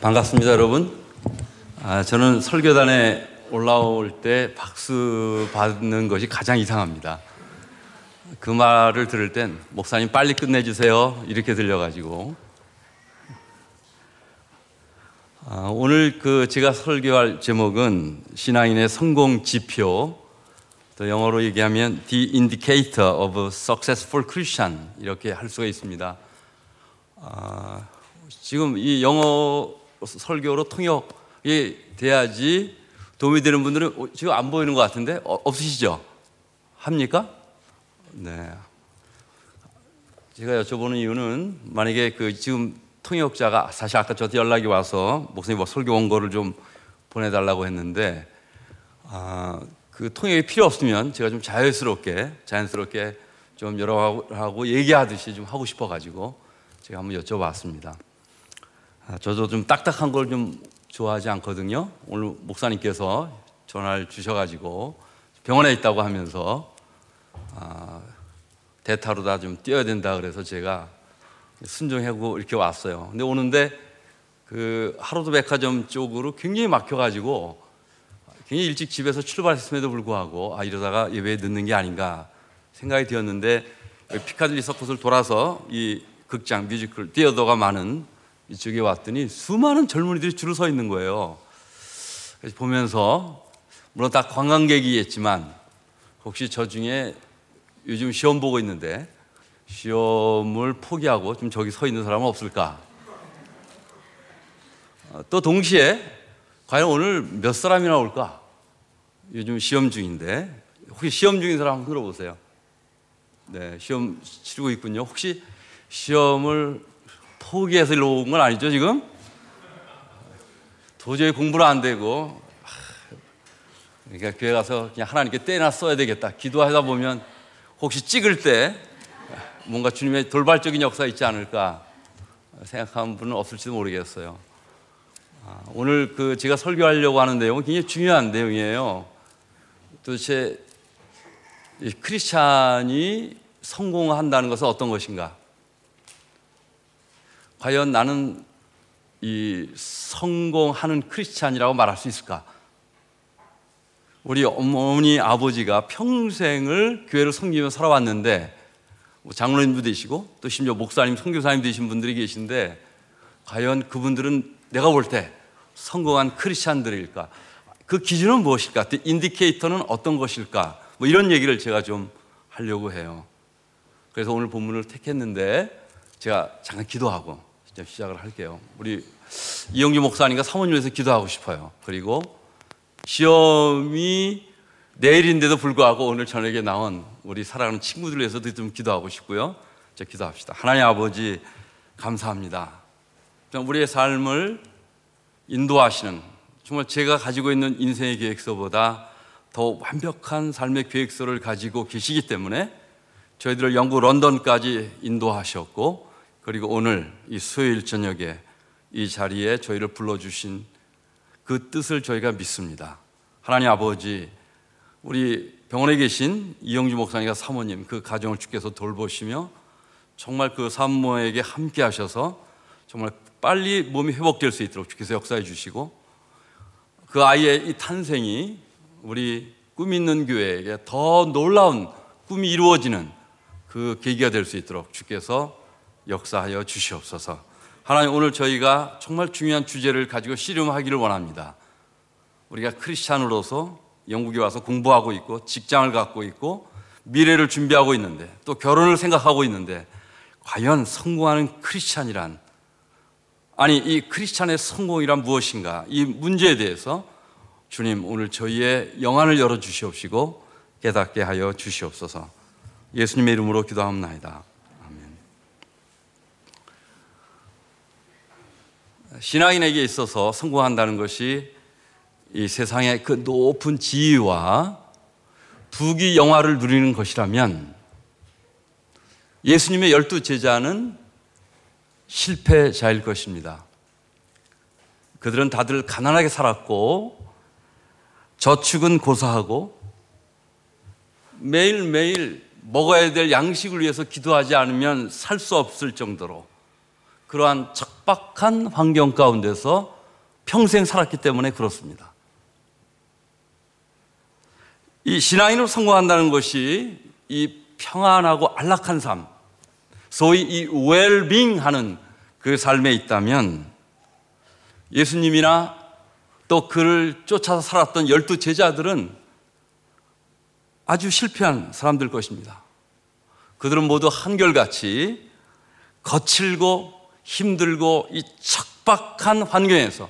반갑습니다, 여러분. 아, 저는 설교단에 올라올 때 박수 받는 것이 가장 이상합니다. 그 말을 들을 땐 목사님 빨리 끝내주세요. 이렇게 들려가지고. 아, 오늘 그 제가 설교할 제목은 신앙인의 성공 지표, 또 영어로 얘기하면 The Indicator of Successful Christian 이렇게 할 수가 있습니다. 아, 지금 이 영어 설교로 통역이 돼야지 도움이 되는 분들은 지금 안 보이는 것 같은데 어, 없으시죠? 합니까? 네. 제가 여쭤보는 이유는 만약에 그 지금 통역자가 사실 아까 저한테 연락이 와서 목사님 뭐 설교 원고를 좀 보내달라고 했는데 아, 그 통역이 필요 없으면 제가 좀 자연스럽게 자연스럽게 좀 여러하고 얘기하듯이 좀 하고 싶어가지고 제가 한번 여쭤봤습니다. 아, 저도 좀 딱딱한 걸 좀 좋아하지 않거든요. 오늘 목사님께서 전화를 주셔가지고 병원에 있다고 하면서 아, 대타로 다 좀 뛰어야 된다 그래서 제가 순종하고 이렇게 왔어요. 근데 오는데 그 하루도 백화점 쪽으로 굉장히 막혀가지고 굉장히 일찍 집에서 출발했음에도 불구하고 아 이러다가 예배에 늦는 게 아닌가 생각이 되었는데 피카딜리 서커스를 돌아서 이 극장 뮤지컬 theater가 많은 이쪽에 왔더니 수많은 젊은이들이 줄을 서 있는 거예요. 그래서 보면서 물론 다 관광객이겠지만 혹시 저 중에 요즘 시험 보고 있는데 시험을 포기하고 좀 저기 서 있는 사람은 없을까? 어, 또 동시에 과연 오늘 몇 사람이나 올까? 요즘 시험 중인데 혹시 시험 중인 사람 한번 들어보세요. 네, 시험 치르고 있군요. 혹시 시험을 포기해서 일로 온 건 아니죠, 지금? 도저히 공부를 안 되고, 그러니까 교회 가서 그냥 하나님께 때나 써야 되겠다. 기도하다 보면 혹시 찍을 때 뭔가 주님의 돌발적인 역사 있지 않을까 생각하는 분은 없을지도 모르겠어요. 아, 오늘 그 제가 설교하려고 하는 내용은 굉장히 중요한 내용이에요. 도대체 크리스찬이 성공한다는 것은 어떤 것인가? 과연 나는 이 성공하는 크리스찬이라고 말할 수 있을까? 우리 어머니 아버지가 평생을 교회를 섬기며 살아왔는데 뭐 장로님도 되시고 또 심지어 목사님, 선교사님 되신 분들이 계신데 과연 그분들은 내가 볼 때 성공한 크리스찬들일까? 그 기준은 무엇일까? 그 인디케이터는 어떤 것일까? 뭐 이런 얘기를 제가 좀 하려고 해요. 그래서 오늘 본문을 택했는데 제가 잠깐 기도하고 시작을 할게요. 우리 이영규 목사님과 사모님에서 기도하고 싶어요. 그리고 시험이 내일인데도 불구하고 오늘 저녁에 나온 우리 사랑하는 친구들 위해서도 좀 기도하고 싶고요. 자, 기도합시다. 하나님 아버지, 감사합니다. 우리의 삶을 인도하시는 정말 제가 가지고 있는 인생의 계획서보다 더 완벽한 삶의 계획서를 가지고 계시기 때문에 저희들을 영국 런던까지 인도하셨고 그리고 오늘 이 수요일 저녁에 이 자리에 저희를 불러주신 그 뜻을 저희가 믿습니다. 하나님 아버지, 우리 병원에 계신 이영주 목사님과 사모님 그 가정을 주께서 돌보시며 정말 그 산모에게 함께 하셔서 정말 빨리 몸이 회복될 수 있도록 주께서 역사해 주시고 그 아이의 이 탄생이 우리 꿈 있는 교회에게 더 놀라운 꿈이 이루어지는 그 계기가 될 수 있도록 주께서 역사하여 주시옵소서. 하나님 오늘 저희가 정말 중요한 주제를 가지고 씨름하기를 원합니다. 우리가 크리스찬으로서 영국에 와서 공부하고 있고 직장을 갖고 있고 미래를 준비하고 있는데 또 결혼을 생각하고 있는데 과연 성공하는 크리스찬이란 아니 이 크리스찬의 성공이란 무엇인가 이 문제에 대해서 주님 오늘 저희의 영안을 열어 주시옵시고 깨닫게 하여 주시옵소서 예수님의 이름으로 기도합니다. 신앙인에게 있어서 성공한다는 것이 이 세상의 그 높은 지위와 부귀 영화를 누리는 것이라면 예수님의 열두 제자는 실패자일 것입니다. 그들은 다들 가난하게 살았고 저축은 고사하고 매일매일 먹어야 될 양식을 위해서 기도하지 않으면 살 수 없을 정도로 그러한 척박한 환경 가운데서 평생 살았기 때문에 그렇습니다. 이 신앙인으로 성공한다는 것이 이 평안하고 안락한 삶, 소위 이 웰빙 하는 그 삶에 있다면 예수님이나 또 그를 쫓아서 살았던 열두 제자들은 아주 실패한 사람들 것입니다. 그들은 모두 한결같이 거칠고 힘들고 이 척박한 환경에서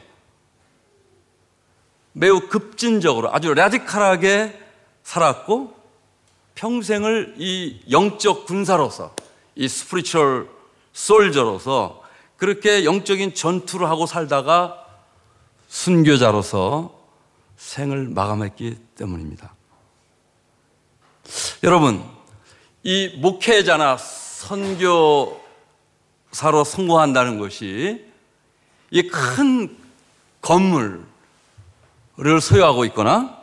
매우 급진적으로 아주 라디칼하게 살았고 평생을 이 영적 군사로서 이 스프리추얼 솔저로서 그렇게 영적인 전투를 하고 살다가 순교자로서 생을 마감했기 때문입니다. 여러분, 이 목회자나 선교 사로 성공한다는 것이 이 큰 건물을 소유하고 있거나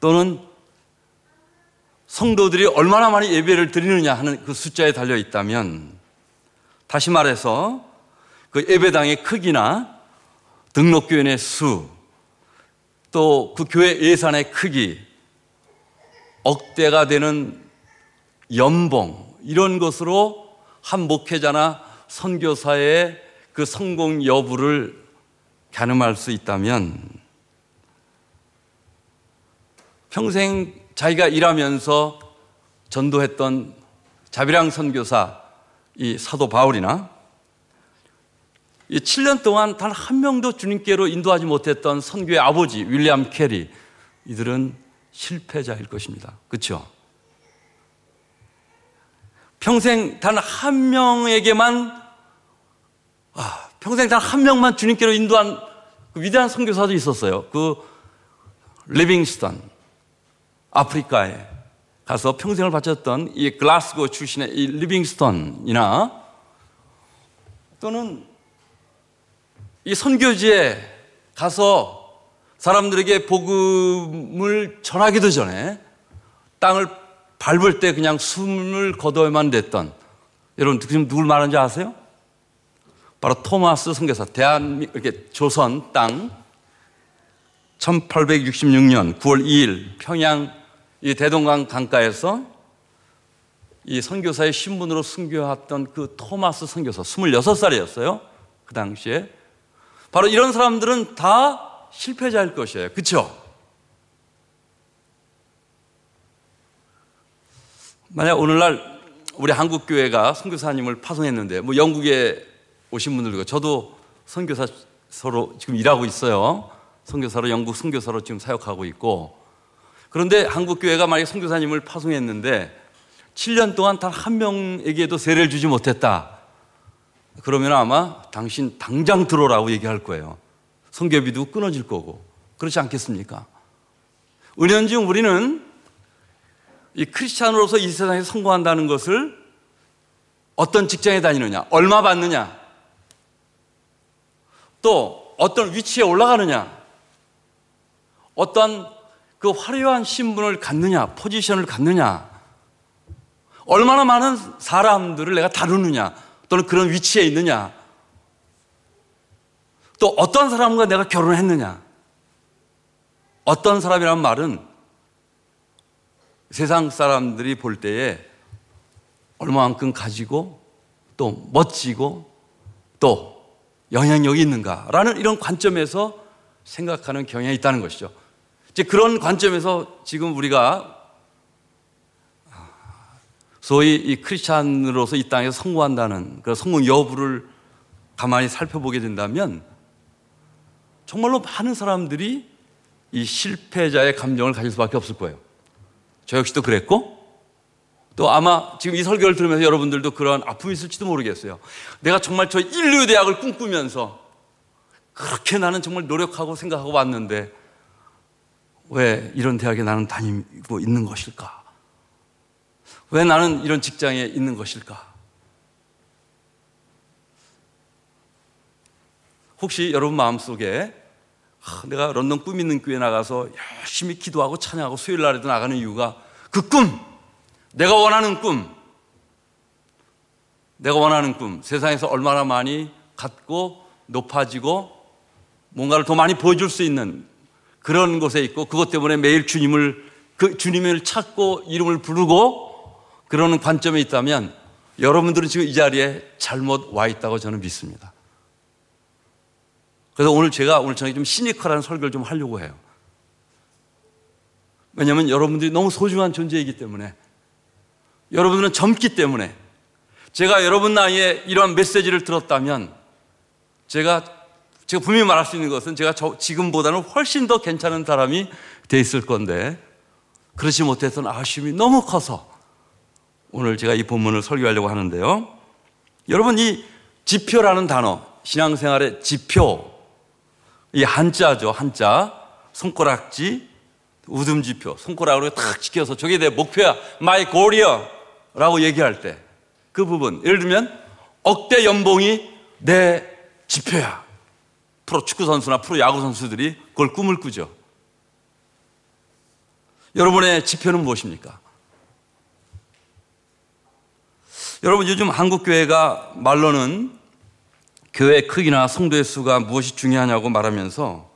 또는 성도들이 얼마나 많이 예배를 드리느냐 하는 그 숫자에 달려 있다면 다시 말해서 그 예배당의 크기나 등록교인의 수, 또 그 교회 예산의 크기, 억대가 되는 연봉, 이런 것으로 한 목회자나 선교사의 그 성공 여부를 가늠할 수 있다면 평생 자기가 일하면서 전도했던 자비랑 선교사 이 사도 바울이나 이 7년 동안 단 한 명도 주님께로 인도하지 못했던 선교의 아버지 윌리엄 캐리 이들은 실패자일 것입니다. 그렇죠? 평생 단 한 명에게만 아, 평생 단 한 명만 주님께로 인도한 그 위대한 선교사도 있었어요. 그 리빙스턴 아프리카에 가서 평생을 바쳤던 이 글라스고 출신의 이 리빙스턴이나 또는 이 선교지에 가서 사람들에게 복음을 전하기도 전에 땅을 밟을 때 그냥 숨을 거둬야만 됐던 여러분 지금 누굴 말하는지 아세요? 바로 토마스 선교사 대한 이렇게 조선 땅 1866년 9월 2일 평양 이 대동강 강가에서 이 선교사의 신분으로 순교했던 그 토마스 선교사 26살이었어요. 그 당시에 바로 이런 사람들은 다 실패자일 것이에요. 그렇죠? 만약 오늘날 우리 한국 교회가 선교사님을 파송했는데 뭐 영국에 오신 분들도 저도 선교사 서로 지금 일하고 있어요. 선교사로 영국 선교사로 지금 사역하고 있고 그런데 한국 교회가 만약 선교사님을 파송했는데 7년 동안 단 한 명에게도 세례를 주지 못했다. 그러면 아마 당신 당장 들어오라고 얘기할 거예요. 성교비도 끊어질 거고. 그렇지 않겠습니까? 은연중 우리는 이 크리스찬으로서 이 세상에 성공한다는 것을 어떤 직장에 다니느냐, 얼마 받느냐, 또 어떤 위치에 올라가느냐, 어떤 그 화려한 신분을 갖느냐, 포지션을 갖느냐, 얼마나 많은 사람들을 내가 다루느냐, 또는 그런 위치에 있느냐? 또 어떤 사람과 내가 결혼을 했느냐? 어떤 사람이란 말은 세상 사람들이 볼 때에 얼마만큼 가지고 또 멋지고 또 영향력이 있는가라는 이런 관점에서 생각하는 경향이 있다는 것이죠. 이제 그런 관점에서 지금 우리가 소위 이 크리스찬으로서 이 땅에서 성공한다는 그 성공 여부를 가만히 살펴보게 된다면 정말로 많은 사람들이 이 실패자의 감정을 가질 수밖에 없을 거예요. 저 역시도 그랬고 또 아마 지금 이 설교를 들으면서 여러분들도 그런 아픔이 있을지도 모르겠어요. 내가 정말 저 인류 대학을 꿈꾸면서 그렇게 나는 정말 노력하고 생각하고 왔는데 왜 이런 대학에 나는 다니고 있는 것일까? 왜 나는 이런 직장에 있는 것일까? 혹시 여러분 마음속에 아, 내가 런던 꿈 있는 교회 나가서 열심히 기도하고 찬양하고 수요일 날에도 나가는 이유가 그 꿈, 내가 원하는 꿈, 내가 원하는 꿈, 세상에서 얼마나 많이 갖고 높아지고 뭔가를 더 많이 보여줄 수 있는 그런 곳에 있고 그것 때문에 매일 주님을 그 주님을 찾고 이름을 부르고 그러는 관점에 있다면 여러분들은 지금 이 자리에 잘못 와 있다고 저는 믿습니다. 그래서 오늘 제가 오늘 저녁에 좀 시니컬한 설교를 좀 하려고 해요. 왜냐하면 여러분들이 너무 소중한 존재이기 때문에 여러분들은 젊기 때문에 제가 여러분 나이에 이러한 메시지를 들었다면 제가 제가 분명히 말할 수 있는 것은 제가 지금보다는 훨씬 더 괜찮은 사람이 돼 있을 건데 그렇지 못했던 아쉬움이 너무 커서 오늘 제가 이 본문을 설교하려고 하는데요. 여러분 이 지표라는 단어 신앙생활의 지표 이 한자죠 한자. 손가락지 우듬지표. 손가락으로 탁 지켜서 저게 내 목표야. my goal이야라고 얘기할 때 그 부분. 예를 들면 억대 연봉이 내 지표야. 프로 축구 선수나 프로 야구 선수들이 그걸 꿈을 꾸죠. 여러분의 지표는 무엇입니까? 여러분 요즘 한국 교회가 말로는 교회 크기나 성도의 수가 무엇이 중요하냐고 말하면서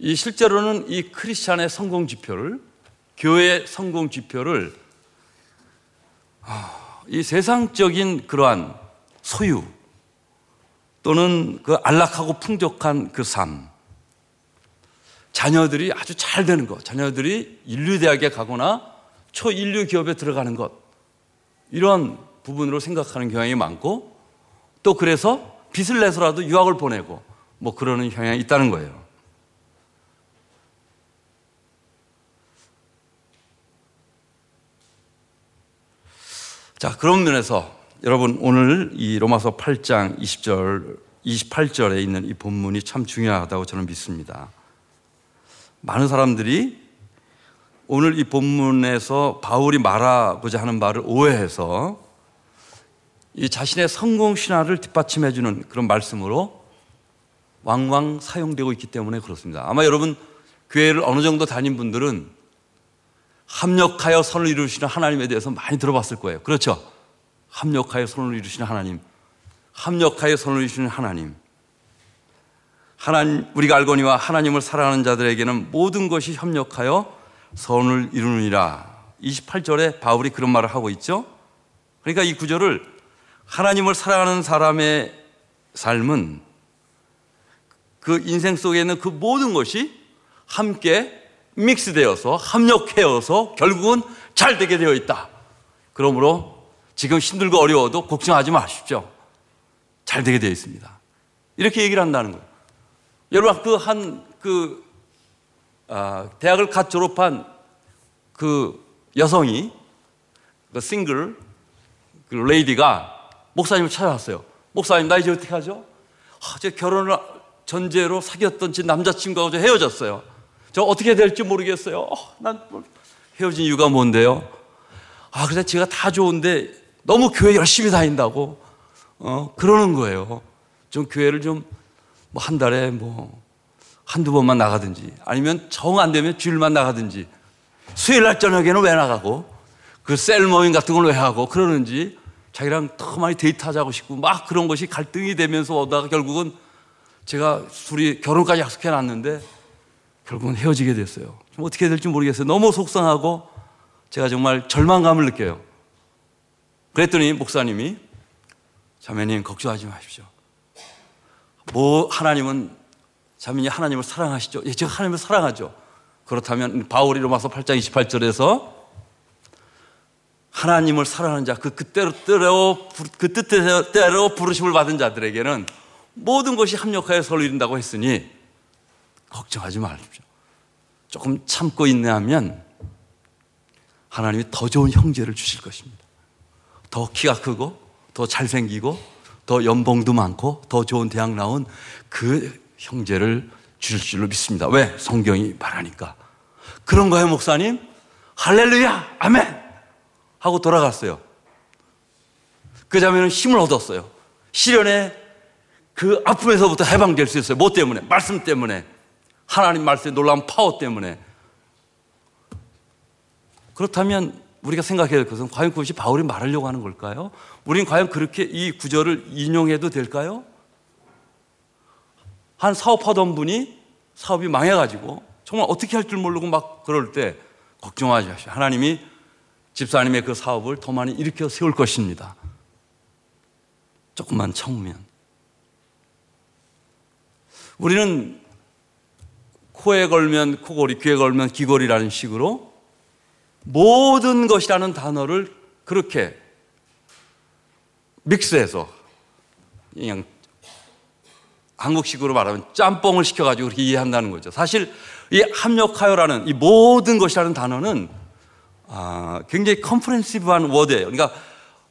이 실제로는 이 크리스찬의 성공 지표를 교회의 성공 지표를 아, 이 세상적인 그러한 소유 또는 그 안락하고 풍족한 그 삶, 자녀들이 아주 잘 되는 것, 자녀들이 인류대학에 가거나 초인류 기업에 들어가는 것, 이런 부분으로 생각하는 경향이 많고 또 그래서 빚을 내서라도 유학을 보내고 뭐 그러는 경향이 있다는 거예요. 자, 그런 면에서 여러분 오늘 이 로마서 8장 20절 28절에 있는 이 본문이 참 중요하다고 저는 믿습니다. 많은 사람들이 오늘 이 본문에서 바울이 말하고자 하는 말을 오해해서 이 자신의 성공 신화를 뒷받침해 주는 그런 말씀으로 왕왕 사용되고 있기 때문에 그렇습니다. 아마 여러분 교회를 어느 정도 다닌 분들은 합력하여 선을 이루시는 하나님에 대해서 많이 들어봤을 거예요. 그렇죠? 합력하여 선을 이루시는 하나님. 합력하여 선을 이루시는 하나님. 하나님, 우리가 알거니와 하나님을 사랑하는 자들에게는 모든 것이 협력하여 선을 이루느니라. 28절에 바울이 그런 말을 하고 있죠. 그러니까 이 구절을 하나님을 사랑하는 사람의 삶은 그 인생 속에 있는 그 모든 것이 함께 믹스되어서 합력해서 결국은 잘 되게 되어 있다. 그러므로 지금 힘들고 어려워도 걱정하지 마십시오. 잘 되게 되어 있습니다. 이렇게 얘기를 한다는 거예요. 여러분 그 한그 그, 아, 대학을 갓 졸업한 그 여성이 그 싱글 그 레이디가 목사님을 찾아왔어요. 목사님 나 이제 어떻게 하죠? 아, 제 결혼을 전제로 사귀었던 제 남자친구하고 헤어졌어요. 저 어떻게 될지 모르겠어요. 어, 난뭐 헤어진 이유가 뭔데요? 아, 그래서 제가 다 좋은데 너무 교회 열심히 다닌다고, 어, 그러는 거예요. 좀 교회를 좀, 뭐 한 달에 뭐, 한두 번만 나가든지, 아니면 정 안 되면 주일만 나가든지, 수요일 날 저녁에는 왜 나가고, 그 셀 모임 같은 걸 왜 하고, 그러는지, 자기랑 더 많이 데이트하자고 싶고, 막 그런 것이 갈등이 되면서 오다가 결국은 제가 둘이 결혼까지 약속해 놨는데, 결국은 헤어지게 됐어요. 좀 어떻게 될지 모르겠어요. 너무 속상하고 제가 정말 절망감을 느껴요. 그랬더니 목사님이 자매님 걱정하지 마십시오. 뭐 하나님은 자매님 하나님을 사랑하시죠? 예, 제가 하나님을 사랑하죠. 그렇다면 바울이 로마서 8장 28절에서 하나님을 사랑하는 자, 그 그때로 때로 그 뜻대로 부르심을 받은 자들에게는 모든 것이 합력하여 서로 이룬다고 했으니 걱정하지 마십시오. 조금 참고 인내하면 하나님이 더 좋은 형제를 주실 것입니다. 더 키가 크고, 더 잘생기고, 더 연봉도 많고, 더 좋은 대학 나온 그 형제를 주실 줄로 믿습니다. 왜? 성경이 말하니까. 그런가요, 목사님? 할렐루야! 아멘! 하고 돌아갔어요. 그 자매는 힘을 얻었어요. 시련의 그 아픔에서부터 해방될 수 있어요. 뭐 때문에? 말씀 때문에. 하나님 말씀의 놀라운 파워 때문에. 그렇다면 우리가 생각해야 될 것은 과연 그것이 바울이 말하려고 하는 걸까요? 우리는 과연 그렇게 이 구절을 인용해도 될까요? 한 사업하던 분이 사업이 망해가지고 정말 어떻게 할 줄 모르고 막 그럴 때 걱정하지 마시오. 하나님이 집사님의 그 사업을 더 많이 일으켜 세울 것입니다. 조금만 참으면. 우리는 코에 걸면 코골이, 귀에 걸면 귀걸이라는 식으로 모든 것이라는 단어를 그렇게 믹스해서 그냥 한국식으로 말하면 짬뽕을 시켜가지고 그렇게 이해한다는 거죠. 사실 이 합력하여라는 이 모든 것이라는 단어는 아, 굉장히 comprehensive한 word예요. 그러니까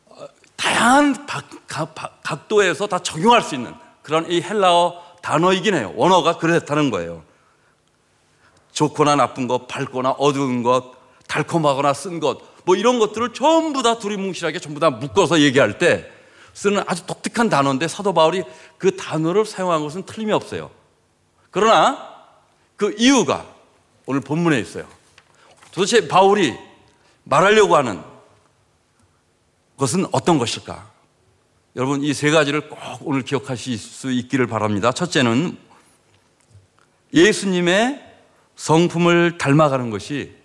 어, 다양한 박, 각, 각도에서 다 적용할 수 있는 그런 이 헬라어 단어이긴 해요. 원어가 그렇다는 거예요. 좋거나 나쁜 것, 밝거나 어두운 것, 달콤하거나 쓴 것, 뭐 이런 것들을 전부 다 두리뭉실하게 전부 다 묶어서 얘기할 때 쓰는 아주 독특한 단어인데 사도 바울이 그 단어를 사용한 것은 틀림이 없어요. 그러나 그 이유가 오늘 본문에 있어요. 도대체 바울이 말하려고 하는 것은 어떤 것일까? 여러분 이 세 가지를 꼭 오늘 기억하실 수 있기를 바랍니다. 첫째는 예수님의 성품을 닮아가는 것이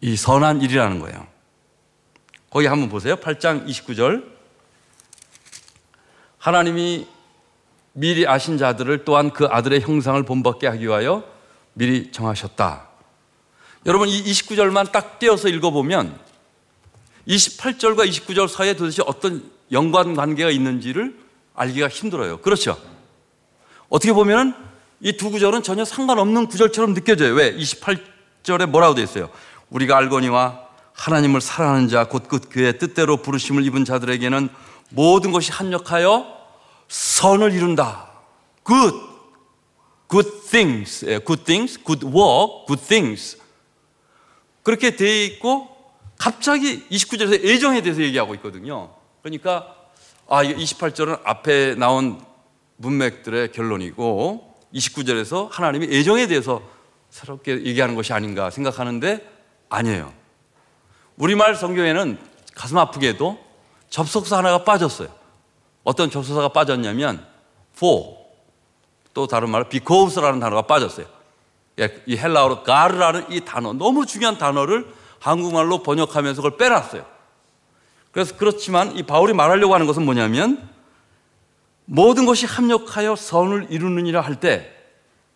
이 선한 일이라는 거예요. 거기 한번 보세요. 8장 29절. 하나님이 미리 아신 자들을 또한 그 아들의 형상을 본받게 하기 위하여 미리 정하셨다. 여러분 이 29절만 딱 떼어서 읽어보면 28절과 29절 사이에 도대체 어떤 연관 관계가 있는지를 알기가 힘들어요. 그렇죠? 어떻게 보면 이두 구절은 전혀 상관없는 구절처럼 느껴져요. 왜? 28절에 뭐라고 되어 있어요? 우리가 알거니와 하나님을 사랑하는 자, 곧 그의 뜻대로 부르심을 입은 자들에게는 모든 것이 합력하여 선을 이룬다. Good. Good things. Good things. Good work. Good things. 그렇게 되어 있고 갑자기 29절에서 애정에 대해서 얘기하고 있거든요. 그러니까 아, 28절은 앞에 나온 문맥들의 결론이고 29절에서 하나님이 애정에 대해서 새롭게 얘기하는 것이 아닌가 생각하는데 아니에요. 우리말 성경에는 가슴 아프게도 접속사 하나가 빠졌어요. 어떤 접속사가 빠졌냐면 for 또 다른 말로 because라는 단어가 빠졌어요. 예, 이 헬라어로 가르라는 이 단어 너무 중요한 단어를 한국말로 번역하면서 그걸 빼놨어요. 그래서 그렇지만 이 바울이 말하려고 하는 것은 뭐냐면 모든 것이 합력하여 선을 이루느니라 할 때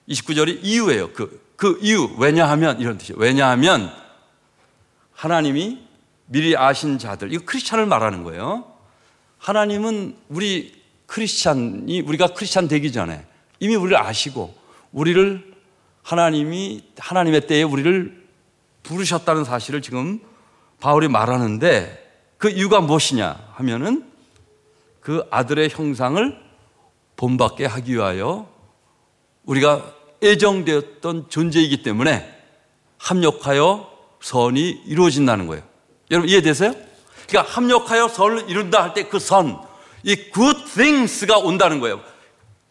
29절이 이유예요. 그, 그 이유. 왜냐하면 이런 뜻이에요. 왜냐하면 하나님이 미리 아신 자들, 이거 크리스찬을 말하는 거예요. 하나님은 우리 크리스찬이 우리가 크리스찬 되기 전에 이미 우리를 아시고 우리를 하나님이 하나님의 때에 우리를 부르셨다는 사실을 지금 바울이 말하는데 그 이유가 무엇이냐 하면은 그 아들의 형상을 본받게 하기 위하여 우리가 애정되었던 존재이기 때문에 합력하여 선이 이루어진다는 거예요. 여러분 이해되세요? 그러니까 합력하여 선을 이룬다 할 때 그 선, 이 good things가 온다는 거예요.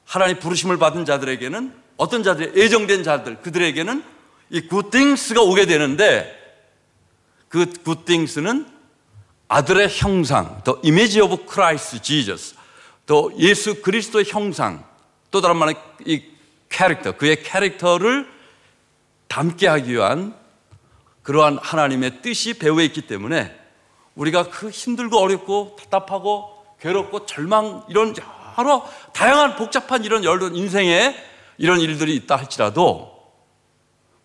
하나님 부르심을 받은 자들에게는 어떤 자들, 애정된 자들, 그들에게는 이 things가 오게 되는데 그 things는 아들의 형상, the image of Christ Jesus, 또 예수 그리스도의 형상, 또 다른 말로 이 캐릭터, 그의 캐릭터를 담게 하기 위한 그러한 하나님의 뜻이 배후에 있기 때문에 우리가 그 힘들고 어렵고 답답하고 괴롭고 절망 이런 여러 다양한 복잡한 이런 여러 인생에 이런 일들이 있다 할지라도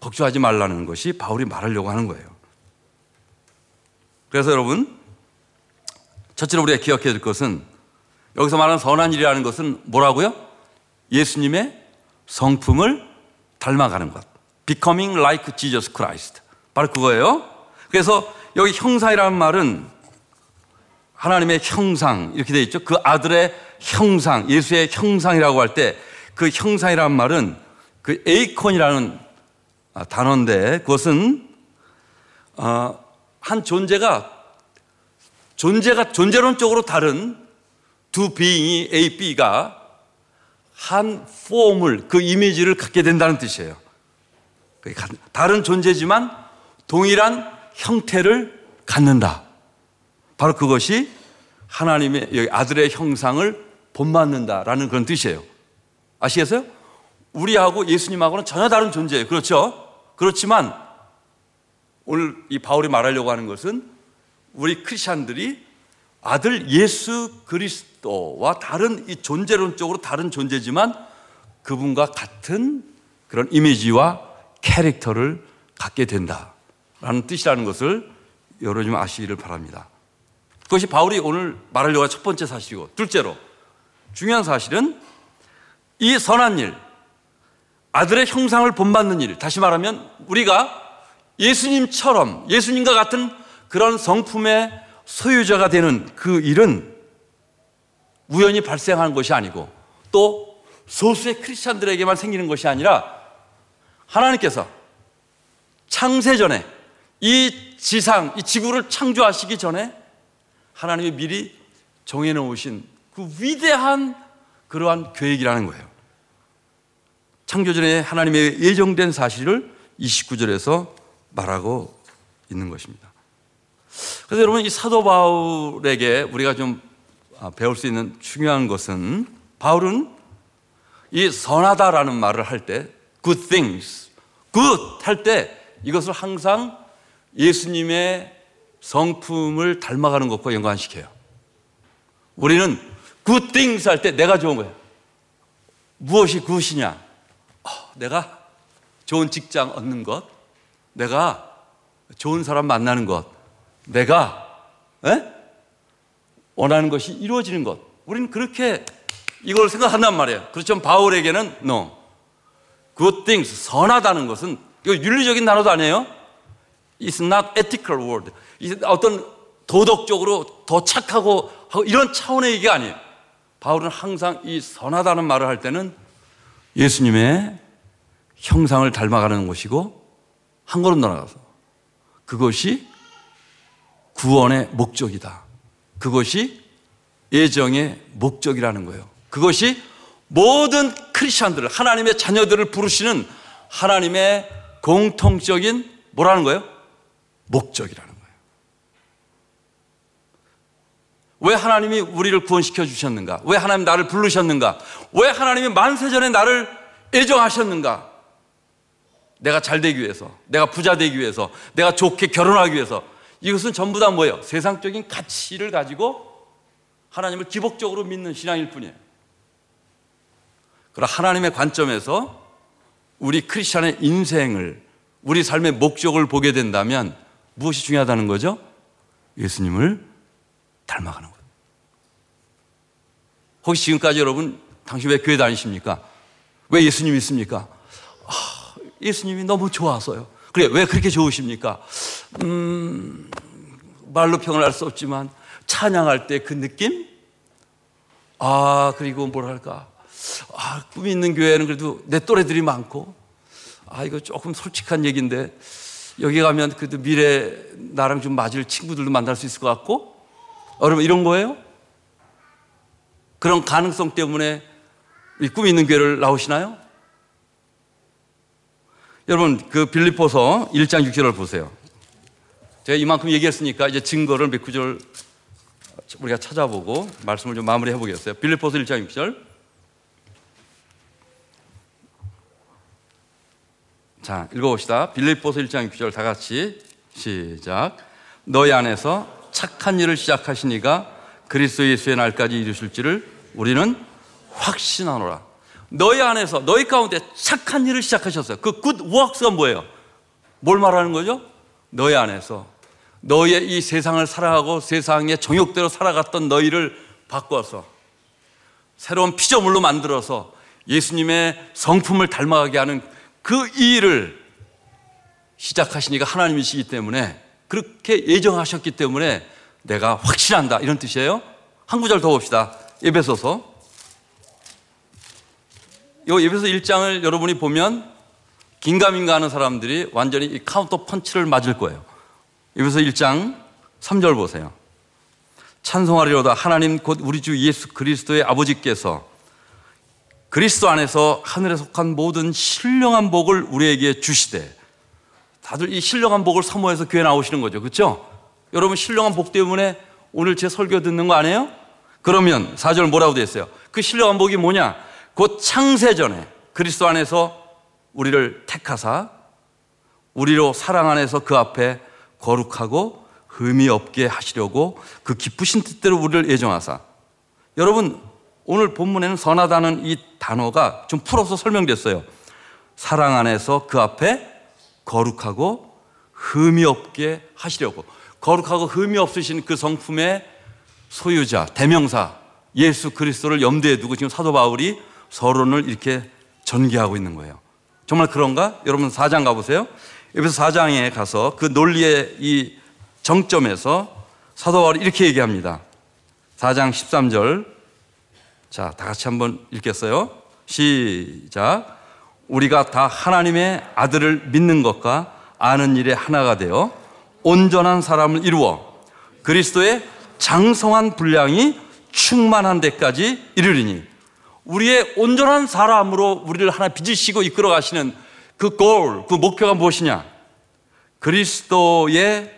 걱정하지 말라는 것이 바울이 말하려고 하는 거예요. 그래서 여러분, 첫째로 우리가 기억해야 될 것은 여기서 말하는 선한 일이라는 것은 뭐라고요? 예수님의 성품을 닮아가는 것. Becoming like Jesus Christ. 바로 그거예요. 그래서 여기 형상이라는 말은 하나님의 형상 이렇게 되어 있죠. 그 아들의 형상, 예수의 형상이라고 할 때 그 형상이라는 말은 그 에이콘이라는 단어인데 그것은 어, 한 존재가 존재가 존재론적으로 다른 두 being이 A, B가 한 폼을 그 이미지를 갖게 된다는 뜻이에요. 다른 존재지만 동일한 형태를 갖는다. 바로 그것이 하나님의 아들의 형상을 본받는다라는 그런 뜻이에요. 아시겠어요? 우리하고 예수님하고는 전혀 다른 존재예요. 그렇죠? 그렇지만 오늘 이 바울이 말하려고 하는 것은 우리 크리스천들이 아들 예수 그리스도와 다른 이 존재론적으로 다른 존재지만 그분과 같은 그런 이미지와 캐릭터를 갖게 된다라는 뜻이라는 것을 여러분 아시기를 바랍니다. 그것이 바울이 오늘 말하려고 한첫 번째 사실이고 둘째로 중요한 사실은 이 선한 일, 아들의 형상을 본받는 일, 다시 말하면 우리가 예수님처럼 예수님과 같은 그런 성품의 소유자가 되는 그 일은 우연히 발생한 것이 아니고 또 소수의 크리스찬들에게만 생기는 것이 아니라 하나님께서 창세전에 이 지상, 이 지구를 창조하시기 전에 하나님이 미리 정해 놓으신 그 위대한 그러한 계획이라는 거예요. 창조전에 하나님의 예정된 사실을 29절에서 말하고 있는 것입니다. 그래서 여러분 이 사도 바울에게 우리가 좀 아, 배울 수 있는 중요한 것은 바울은 이 선하다라는 말을 할 때 good things, good 할 때 이것을 항상 예수님의 성품을 닮아가는 것과 연관시켜요. 우리는 good things 할 때 내가 좋은 거예요. 무엇이 그것이냐? 어, 내가 좋은 직장 얻는 것, 내가 좋은 사람 만나는 것, 내가 에? 원하는 것이 이루어지는 것. 우리는 그렇게 이걸 생각한단 말이에요. 그렇지만 바울에게는 no. good things, 선하다는 것은 이거 윤리적인 단어도 아니에요. It's not ethical word. 어떤 도덕적으로 더 착하고 이런 차원의 얘기가 아니에요. 바울은 항상 이 선하다는 말을 할 때는 예수님의 형상을 닮아가는 것이고 한 걸음 더 나가서 그것이 구원의 목적이다. 그것이 예정의 목적이라는 거예요. 그것이 모든 크리스천들을 하나님의 자녀들을 부르시는 하나님의 공통적인 뭐라는 거예요? 목적이라는 거예요. 왜 하나님이 우리를 구원시켜 주셨는가? 왜 하나님 나를 부르셨는가? 왜 하나님이 만세전에 나를 애정하셨는가? 내가 잘 되기 위해서, 내가 부자 되기 위해서, 내가 좋게 결혼하기 위해서. 이것은 전부 다 뭐예요? 세상적인 가치를 가지고 하나님을 기복적으로 믿는 신앙일 뿐이에요. 그러나 하나님의 관점에서 우리 크리스천의 인생을 우리 삶의 목적을 보게 된다면 무엇이 중요하다는 거죠? 예수님을 닮아가는 거예요. 혹시 지금까지 여러분 당신 왜 교회 다니십니까? 왜 예수님 있습니까? 아, 예수님이 너무 좋아서요. 그래 왜 그렇게 좋으십니까? 음, 말로 평을 할 수 없지만 찬양할 때 그 느낌? 아 그리고 뭐랄까 아, 꿈이 있는 교회는 그래도 내 또래들이 많고, 아, 이거 조금 솔직한 얘기인데, 여기 가면 그래도 미래 나랑 좀 맞을 친구들도 만날 수 있을 것 같고, 여러분 이런 거예요? 그런 가능성 때문에 이 꿈이 있는 교회를 나오시나요? 여러분, 그 빌리포서 1장 6절을 보세요. 제가 이만큼 얘기했으니까 이제 증거를 몇 구절 우리가 찾아보고 말씀을 좀 마무리해 보겠어요. 빌리포서 1장 6절. 자, 읽어 봅시다. 빌립보서 1장 6절 다 같이 시작. 너희 안에서 착한 일을 시작하시니가 그리스도 예수의 날까지 이루실지를 우리는 확신하노라. 너희 안에서 너희 가운데 착한 일을 시작하셨어요. 그 good works가 뭐예요? 뭘 말하는 거죠? 너희 안에서 너희의 이 세상을 살아가고 세상의 정욕대로 살아갔던 너희를 바꿔서 새로운 피조물로 만들어서 예수님의 성품을 닮아가게 하는 그 일을 시작하시니까 하나님이시기 때문에 그렇게 예정하셨기 때문에 내가 확신한다 이런 뜻이에요. 한 구절 더 봅시다. 에베소서. 이 에베소 1장을 여러분이 보면 긴가민가 하는 사람들이 완전히 이 카운터 펀치를 맞을 거예요. 에베소 1장 3절 보세요. 찬송하리로다 하나님 곧 우리 주 예수 그리스도의 아버지께서 그리스도 안에서 하늘에 속한 모든 신령한 복을 우리에게 주시되 다들 이 신령한 복을 사모해서 교회 나오시는 거죠. 그렇죠? 여러분 신령한 복 때문에 오늘 제 설교 듣는 거 아니에요? 그러면 4절 뭐라고 되어 있어요? 그 신령한 복이 뭐냐? 곧 창세 전에 그리스도 안에서 우리를 택하사 우리로 사랑 안에서 그 앞에 거룩하고 흠이 없게 하시려고 그 기쁘신 뜻대로 우리를 예정하사 여러분 오늘 본문에는 선하다는 이 단어가 좀 풀어서 설명됐어요. 사랑 안에서 그 앞에 거룩하고 흠이 없게 하시려고 거룩하고 흠이 없으신 그 성품의 소유자 대명사 예수 그리스도를 염두에 두고 지금 사도 바울이 서론을 이렇게 전개하고 있는 거예요. 정말 그런가? 여러분 4장 가보세요. 여기서 4장에 가서 그 논리의 이 정점에서 사도 바울이 이렇게 얘기합니다. 4장 13절. 자, 다 같이 한번 읽겠어요. 시작. 우리가 다 하나님의 아들을 믿는 것과 아는 일에 하나가 되어 온전한 사람을 이루어 그리스도의 장성한 분량이 충만한 데까지 이르리니 우리의 온전한 사람으로 우리를 하나 빚으시고 이끌어 가시는 그 골, 그 목표가 무엇이냐? 그리스도의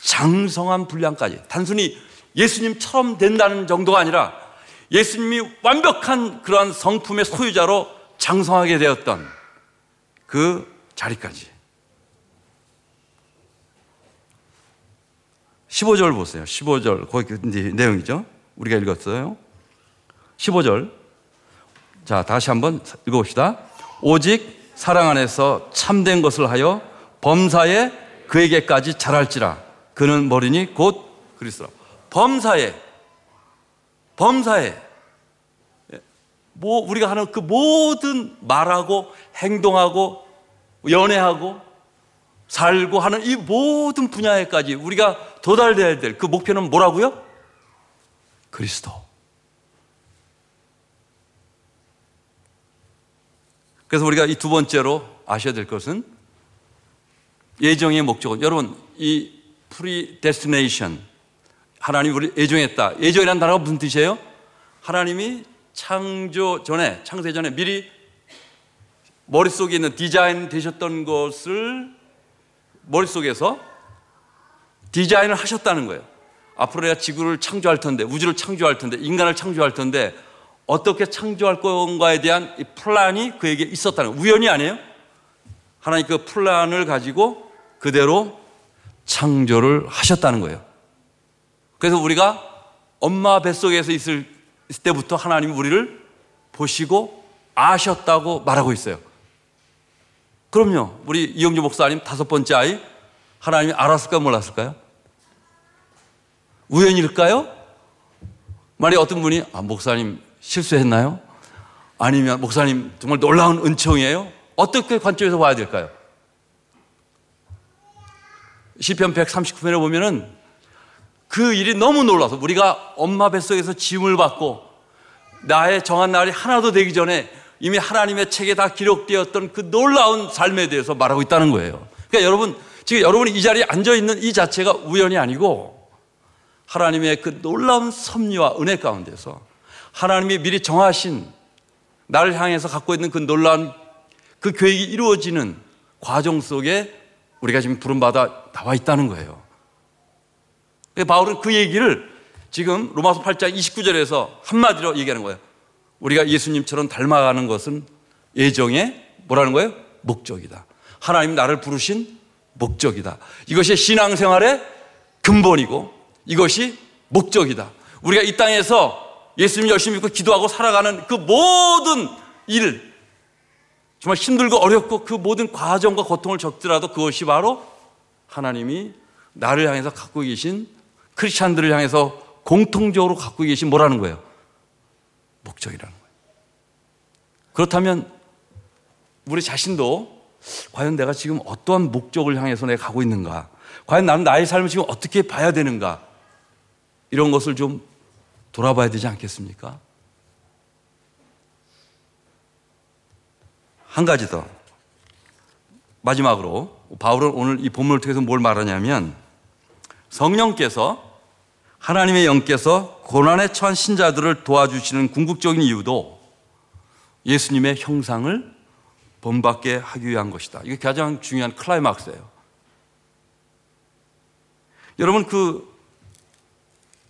장성한 분량까지 단순히 예수님처럼 된다는 정도가 아니라 예수님이 완벽한 그러한 성품의 소유자로 장성하게 되었던 그 자리까지. 15절 보세요. 15절. 거기 그 내용이죠. 우리가 읽었어요. 15절. 자, 다시 한번 읽어봅시다. 오직 사랑 안에서 참된 것을 하여 범사에 그에게까지 잘할지라. 그는 머리니 곧 그리스도라. 범사에, 범사에, 뭐, 우리가 하는 그 모든 말하고 행동하고 연애하고 살고 하는 이 모든 분야에까지 우리가 도달돼야 될 그 목표는 뭐라고요? 그리스도. 그래서 우리가 이 두 번째로 아셔야 될 것은 예정의 목적은 여러분 이 predestination 하나님 우리 예정했다. 예정이라는 단어가 무슨 뜻이에요? 하나님이 창조 전에 창세 전에 미리 머릿속에 있는 디자인 되셨던 것을 머릿속에서 디자인을 하셨다는 거예요. 앞으로 내가 지구를 창조할 텐데, 우주를 창조할 텐데, 인간을 창조할 텐데, 어떻게 창조할 건가에 대한 이 플랜이 그에게 있었다는 거예요. 우연이 아니에요? 하나님 그 플랜을 가지고 그대로 창조를 하셨다는 거예요. 그래서 우리가 엄마 뱃속에서 있을 때부터 하나님이 우리를 보시고 아셨다고 말하고 있어요. 그럼요. 우리 이영주 목사님 다섯 번째 아이 하나님이 알았을까 몰랐을까요? 우연일까요? 만약 어떤 분이 아, 목사님 실수했나요? 아니면 목사님 정말 놀라운 은총이에요? 어떻게 관점에서 봐야 될까요? 시편 139편에 보면은 그 일이 너무 놀라서 우리가 엄마 뱃속에서 짐을 받고 나의 정한 날이 하나도 되기 전에 이미 하나님의 책에 다 기록되었던 그 놀라운 삶에 대해서 말하고 있다는 거예요. 그러니까 여러분, 지금 여러분이 이 자리에 앉아 있는 이 자체가 우연이 아니고 하나님의 그 놀라운 섭리와 은혜 가운데서 하나님이 미리 정하신 나를 향해서 갖고 있는 그 놀라운 그 계획이 이루어지는 과정 속에 우리가 지금 부름받아 나와 있다는 거예요. 바울은 그 얘기를 지금 로마서 8장 29절에서 한마디로 얘기하는 거예요. 우리가 예수님처럼 닮아가는 것은 예정의 뭐라는 거예요? 목적이다. 하나님 나를 부르신 목적이다. 이것이 신앙생활의 근본이고 이것이 목적이다. 우리가 이 땅에서 예수님 열심히 믿고 기도하고 살아가는 그 모든 일, 정말 힘들고 어렵고 그 모든 과정과 고통을 적더라도 그것이 바로 하나님이 나를 향해서 갖고 계신 크리스찬들을 향해서 공통적으로 갖고 계신 뭐라는 거예요? 목적이라는 거예요. 그렇다면 우리 자신도 과연 내가 지금 어떠한 목적을 향해서 내가 가고 있는가? 과연 나는 나의 삶을 지금 어떻게 봐야 되는가? 이런 것을 좀 돌아봐야 되지 않겠습니까? 한 가지 더. 마지막으로 바울은 오늘 이 본문을 통해서 뭘 말하냐면 성령께서 하나님의 영께서 고난에 처한 신자들을 도와주시는 궁극적인 이유도 예수님의 형상을 본받게 하기 위한 것이다. 이게 가장 중요한 클라이막스예요. 여러분 그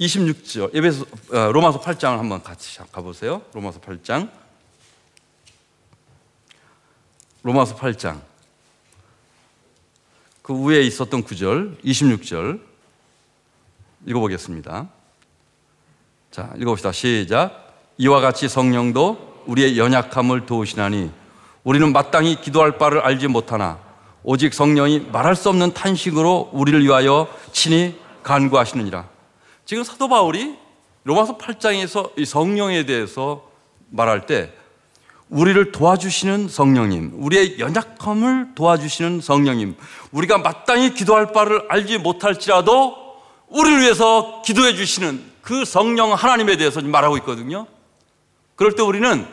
26절 에베소 어, 로마서 8장을 한번 같이 가보세요. 로마서 8장 로마서 8장 그 위에 있었던 9절, 26절 읽어보겠습니다. 자, 읽어봅시다. 시작. 이와 같이 성령도 우리의 연약함을 도우시나니 우리는 마땅히 기도할 바를 알지 못하나 오직 성령이 말할 수 없는 탄식으로 우리를 위하여 친히 간구하시느니라. 지금 사도 바울이 로마서 8장에서 이 성령에 대해서 말할 때 우리를 도와주시는 성령님, 우리의 연약함을 도와주시는 성령님, 우리가 마땅히 기도할 바를 알지 못할지라도 우리를 위해서 기도해 주시는 그 성령 하나님에 대해서 말하고 있거든요. 그럴 때 우리는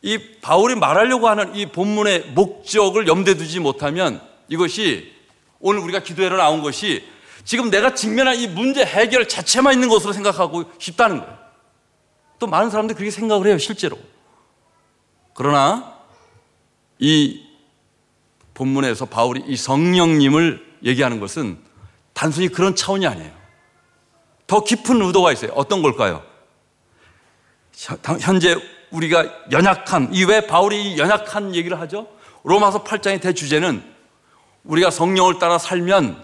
이 바울이 말하려고 하는 이 본문의 목적을 염두에 두지 못하면 이것이 오늘 우리가 기도회로 나온 것이 지금 내가 직면한 이 문제 해결 자체만 있는 것으로 생각하고 싶다는 거예요. 또 많은 사람들이 그렇게 생각을 해요, 실제로. 그러나 이 본문에서 바울이 이 성령님을 얘기하는 것은 단순히 그런 차원이 아니에요. 더 깊은 의도가 있어요. 어떤 걸까요? 현재 우리가 연약한, 이 왜 바울이 연약한 얘기를 하죠? 로마서 8장의 대주제는 우리가 성령을 따라 살면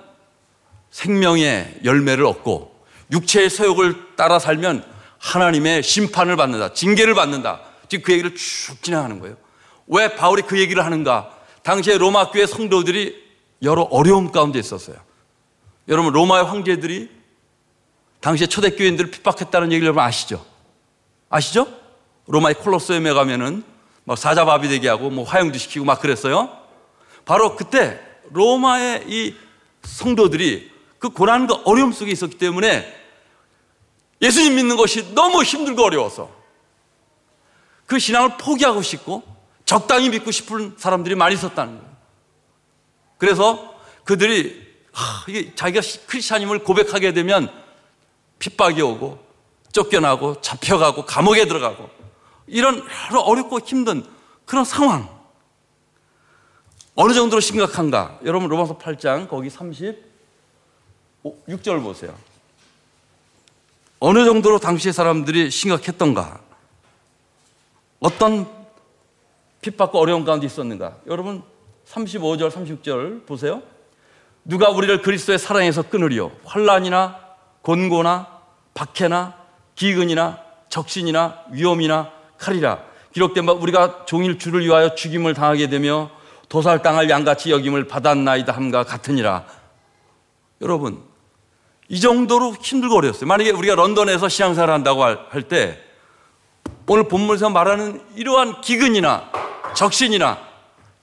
생명의 열매를 얻고 육체의 소욕을 따라 살면 하나님의 심판을 받는다. 징계를 받는다. 지금 그 얘기를 쭉 진행하는 거예요. 왜 바울이 그 얘기를 하는가? 당시에 로마 교회 성도들이 여러 어려움 가운데 있었어요. 여러분 로마의 황제들이 당시에 초대교인들을 핍박했다는 얘기를 여러분 아시죠? 아시죠? 로마의 콜로세움에 가면은 막 사자밥이 되게 하고 뭐 화형도 시키고 막 그랬어요. 바로 그때 로마의 이 성도들이 그 고난과 어려움 속에 있었기 때문에 예수님 믿는 것이 너무 힘들고 어려워서 그 신앙을 포기하고 싶고 적당히 믿고 싶은 사람들이 많이 있었다는 거예요. 그래서 그들이 하, 이게 자기가 크리스찬임을 고백하게 되면 핍박이 오고 쫓겨나고 잡혀가고 감옥에 들어가고 이런 어렵고 힘든 그런 상황 어느 정도로 심각한가? 여러분 로마서 8장 거기 36절 보세요. 어느 정도로 당시의 사람들이 심각했던가? 어떤 핍박과 어려운 가운데 있었는가? 여러분 35절, 36절 보세요. 누가 우리를 그리스도의 사랑에서 끊으리요? 환란이나 곤고나 박해나 기근이나 적신이나 위험이나 칼이라 기록된 바 우리가 종일 주를 위하여 죽임을 당하게 되며 도살당할 양같이 여김을 받았나이다 함과 같으니라. 여러분 이 정도로 힘들고 어려웠어요. 만약에 우리가 런던에서 신앙생활 한다고 할 때 오늘 본문에서 말하는 이러한 기근이나 적신이나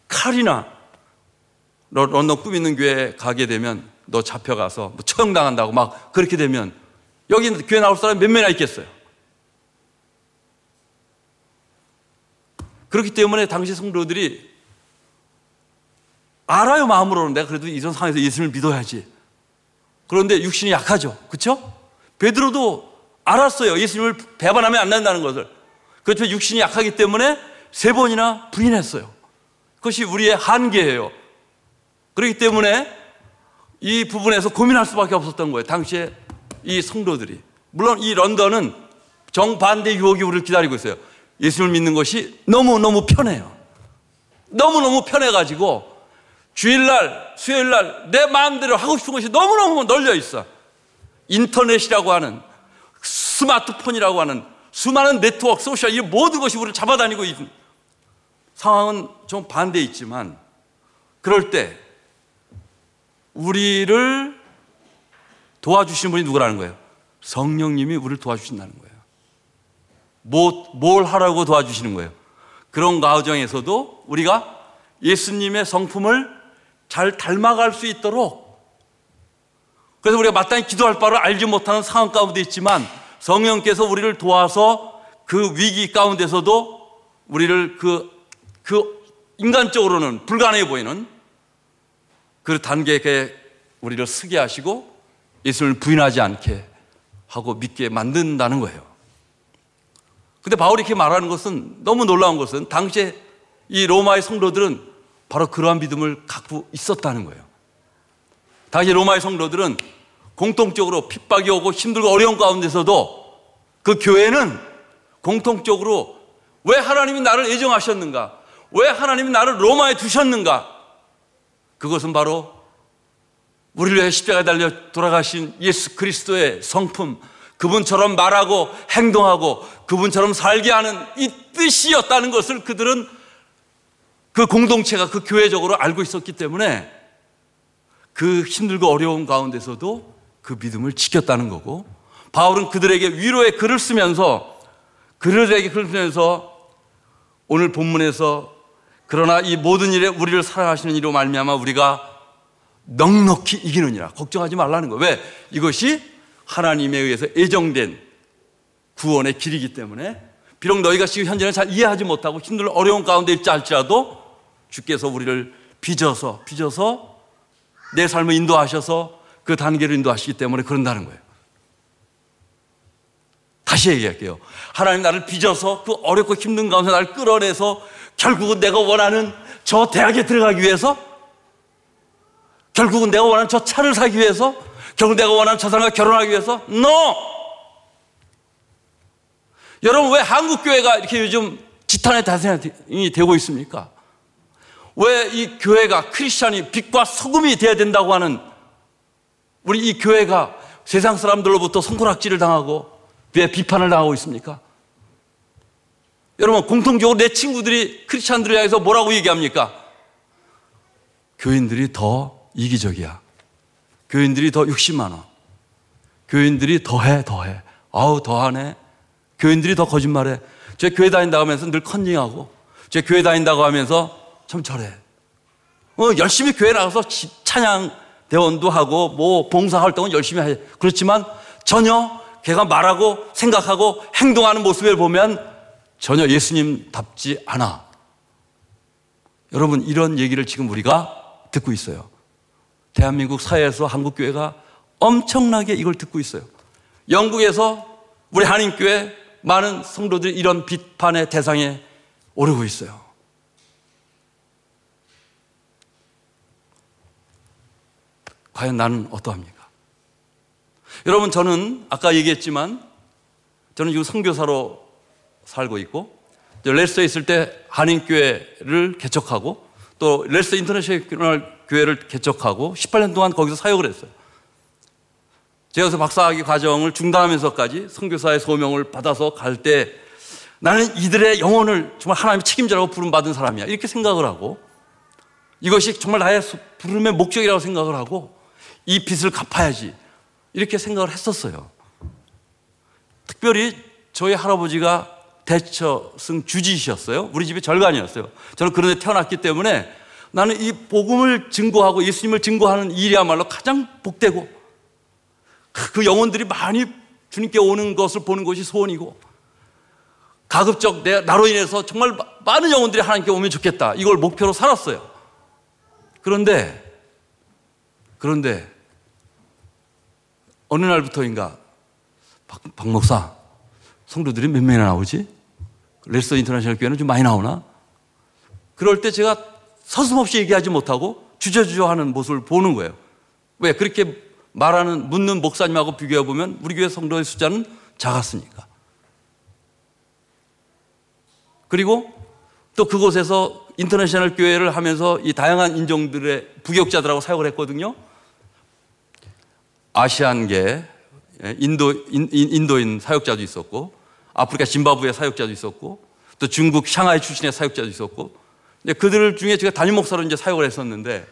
칼이나 런던 꿈 있는 교회에 가게 되면 너 잡혀가서 뭐 처형당한다고 막 그렇게 되면 여기 교회 나올 사람이 몇 명이나 있겠어요? 그렇기 때문에 당시 성도들이 알아요 마음으로는 내가 그래도 이런 상황에서 예수님을 믿어야지. 그런데 육신이 약하죠. 그렇죠? 베드로도 알았어요. 예수님을 배반하면 안 된다는 것을. 그렇지만 육신이 약하기 때문에 세 번이나 부인했어요. 그것이 우리의 한계예요. 그렇기 때문에 이 부분에서 고민할 수밖에 없었던 거예요. 당시에 이 성도들이. 물론 이 런던은 정반대 유혹이 우리를 기다리고 있어요. 예수를 믿는 것이 너무너무 편해요. 너무너무 편해가지고 주일날, 수요일날 내 마음대로 하고 싶은 것이 너무너무 널려 있어. 인터넷이라고 하는 스마트폰이라고 하는 수많은 네트워크, social, 이 모든 것이 우리를 잡아다니고 있는 상황은 좀 반대였지만 그럴 때 우리를 도와주시는 분이 누구라는 거예요? 성령님이 우리를 도와주신다는 거예요. 뭐, 뭘 하라고 도와주시는 거예요? 그런 가정에서도 우리가 예수님의 성품을 잘 닮아갈 수 있도록 그래서 우리가 마땅히 기도할 바를 알지 못하는 상황 가운데 있지만 성령께서 우리를 도와서 그 위기 가운데서도 우리를 그, 그 인간적으로는 불가능해 보이는 그 단계에 우리를 쓰게 하시고 예수를 부인하지 않게 하고 믿게 만든다는 거예요. 근데 바울이 이렇게 말하는 것은 너무 놀라운 것은 당시에 이 로마의 성도들은 바로 그러한 믿음을 갖고 있었다는 거예요. 당시 로마의 성도들은 공통적으로 핍박이 오고 힘들고 어려운 가운데서도 그 교회는 공통적으로 왜 하나님이 나를 애정하셨는가? 왜 하나님이 나를 로마에 두셨는가? 그것은 바로 우리를 위해 십자가에 달려 돌아가신 예수 그리스도의 성품, 그분처럼 말하고 행동하고 그분처럼 살게 하는 이 뜻이었다는 것을 그들은 그 공동체가 그 교회적으로 알고 있었기 때문에 그 힘들고 어려운 가운데서도 그 믿음을 지켰다는 거고 바울은 그들에게 위로의 글을 쓰면서 그들에게 글을 쓰면서 오늘 본문에서 그러나 이 모든 일에 우리를 사랑하시는 이로 말미암아 우리가 넉넉히 이기느니라 걱정하지 말라는 거예요. 왜? 이것이 하나님에 의해서 예정된 구원의 길이기 때문에 비록 너희가 지금 현재는 잘 이해하지 못하고 힘들 어려운 가운데 있지 할지라도 주께서 우리를 빚어서 빚어서 내 삶을 인도하셔서 그 단계를 인도하시기 때문에 그런다는 거예요. 다시 얘기할게요. 하나님 나를 빚어서 그 어렵고 힘든 가운데 나를 끌어내서 결국은 내가 원하는 저 대학에 들어가기 위해서 결국은 내가 원하는 저 차를 사기 위해서 결국 내가 원하는 저 사람과 결혼하기 위해서 NO! 여러분 왜 한국 교회가 이렇게 요즘 지탄의 대상이 되고 있습니까? 왜 이 교회가 크리스천이 빛과 소금이 되어야 된다고 하는 우리 이 교회가 세상 사람들로부터 손가락질을 당하고 왜 비판을 당하고 있습니까? 여러분 공통적으로 내 친구들이 크리스찬들을 향해서 뭐라고 얘기합니까? 교인들이 더 이기적이야. 교인들이 더 욕심 많아. 교인들이 더해 더해. 아우 더하네. 교인들이 더 거짓말해. 제 교회 다닌다고 하면서 늘 컨닝하고 제 교회 다닌다고 하면서 참 잘해. 어, 열심히 교회 나가서 찬양 대원도 하고 뭐 봉사 활동은 열심히 해. 그렇지만 전혀 걔가 말하고 생각하고 행동하는 모습을 보면 전혀 예수님답지 않아. 여러분 이런 얘기를 지금 우리가 듣고 있어요. 대한민국 사회에서 한국교회가 엄청나게 이걸 듣고 있어요. 영국에서 우리 한인교회 많은 성도들이 이런 비판의 대상에 오르고 있어요. 과연 나는 어떠합니까? 여러분, 저는 아까 얘기했지만 저는 지금 선교사로 살고 있고 레스터에 있을 때 한인교회를 개척하고 또 레스터 인터내셔널 교회를 개척하고 18년 동안 거기서 사역을 했어요. 제가 그래서 박사학위 과정을 중단하면서까지 선교사의 소명을 받아서 갈 때 나는 이들의 영혼을 정말 하나님의 책임자라고 부름받은 사람이야. 이렇게 생각을 하고 이것이 정말 나의 부름의 목적이라고 생각을 하고 이 빚을 갚아야지. 이렇게 생각을 했었어요. 특별히 저희 할아버지가 대처승 주지이셨어요. 우리 집이 절간이었어요. 저는 그런 데 태어났기 때문에 나는 이 복음을 증거하고 예수님을 증거하는 일이야말로 가장 복되고 그 영혼들이 많이 주님께 오는 것을 보는 것이 소원이고 가급적 내, 나로 인해서 정말 많은 영혼들이 하나님께 오면 좋겠다. 이걸 목표로 살았어요. 그런데, 그런데, 어느 날부터인가, 박, 박 목사, 성도들이 몇 명이나 나오지? 레스터 인터내셔널 교회는 좀 많이 나오나? 그럴 때 제가 서슴없이 얘기하지 못하고 주저주저 하는 모습을 보는 거예요. 왜? 그렇게 말하는, 묻는 목사님하고 비교해보면 우리 교회 성도의 숫자는 작았으니까. 그리고 또 그곳에서 international 교회를 하면서 이 다양한 인종들의 부교역자들하고 사역을 했거든요. 아시안계, 예, 인도, 인, 인도인 사역자도 있었고, 아프리카 짐바브웨 사역자도 있었고, 또 중국 샹하이 출신의 사역자도 있었고, 그들 중에 제가 담임 목사로 이제 사역을 했었는데,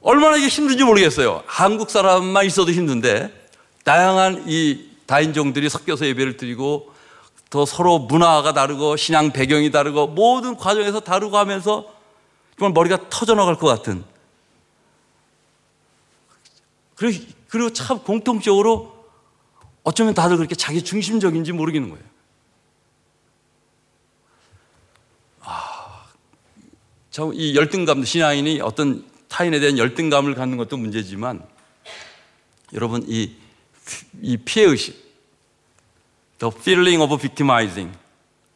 얼마나 이게 힘든지 모르겠어요. 한국 사람만 있어도 힘든데, 다양한 이 다인종들이 섞여서 예배를 드리고, 더 서로 문화가 다르고, 신앙 배경이 다르고, 모든 과정에서 다르고 하면서 정말 머리가 터져 나갈 것 같은. 그리고 참 공통적으로 어쩌면 다들 그렇게 자기 중심적인지 모르겠는 거예요. 아, 참이 열등감, 신앙인이 어떤 타인에 대한 열등감을 갖는 것도 문제지만 여러분 이, 이 피해의식, the feeling of victimizing